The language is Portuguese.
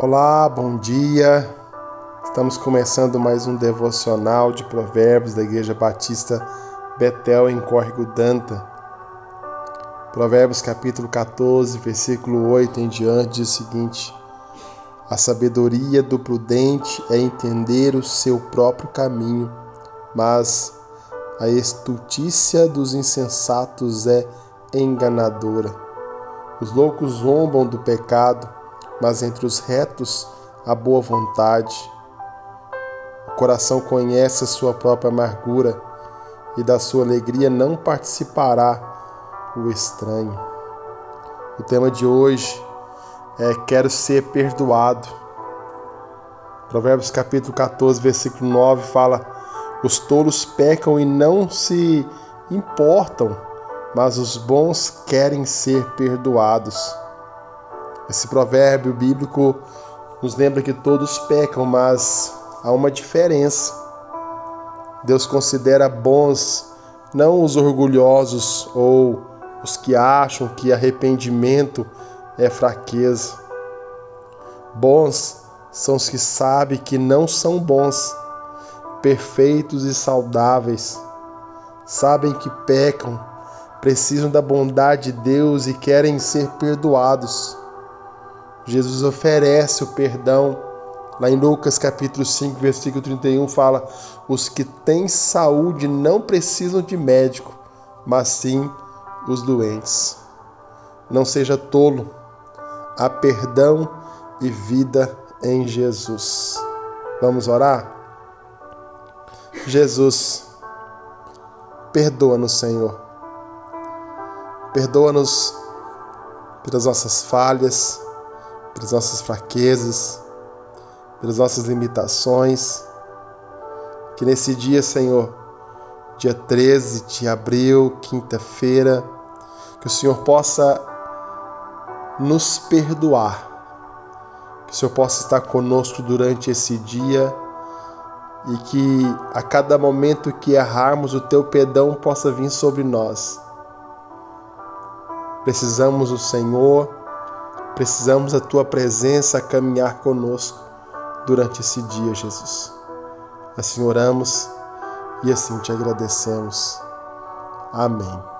Olá, bom dia. Estamos começando mais um devocional de Provérbios da Igreja Batista Betel em Córrego Danta. Provérbios capítulo 14, versículo 8 em diante diz o seguinte: A sabedoria do prudente é entender o seu próprio caminho, mas a estultícia dos insensatos é enganadora. Os loucos zombam do pecado mas entre os retos a boa vontade. O coração conhece a sua própria amargura e da sua alegria não participará o estranho. O tema de hoje é Quero ser perdoado. Provérbios capítulo 14, versículo 9 fala: Os tolos pecam e não se importam, mas os bons querem ser perdoados. Esse provérbio bíblico nos lembra que todos pecam, mas há uma diferença. Deus considera bons não os orgulhosos ou os que acham que arrependimento é fraqueza. Bons são os que sabem que não são bons, perfeitos e saudáveis. Sabem que pecam, precisam da bondade de Deus e querem ser perdoados. Jesus oferece o perdão. Lá em Lucas capítulo 5, versículo 31 fala: "Os que têm saúde não precisam de médico, mas sim os doentes." Não seja tolo. Há perdão e vida em Jesus. Vamos orar? Jesus, perdoa-nos, Senhor. Perdoa-nos pelas nossas falhas, pelas nossas fraquezas, pelas nossas limitações. Que nesse dia, Senhor, dia 13 de abril, quinta-feira, que o Senhor possa nos perdoar, que o Senhor possa estar conosco durante esse dia e que a cada momento que errarmos, o teu perdão possa vir sobre nós. Precisamos do Senhor Precisamos da tua presença a caminhar conosco durante esse dia, Jesus. Assim oramos e assim te agradecemos. Amém.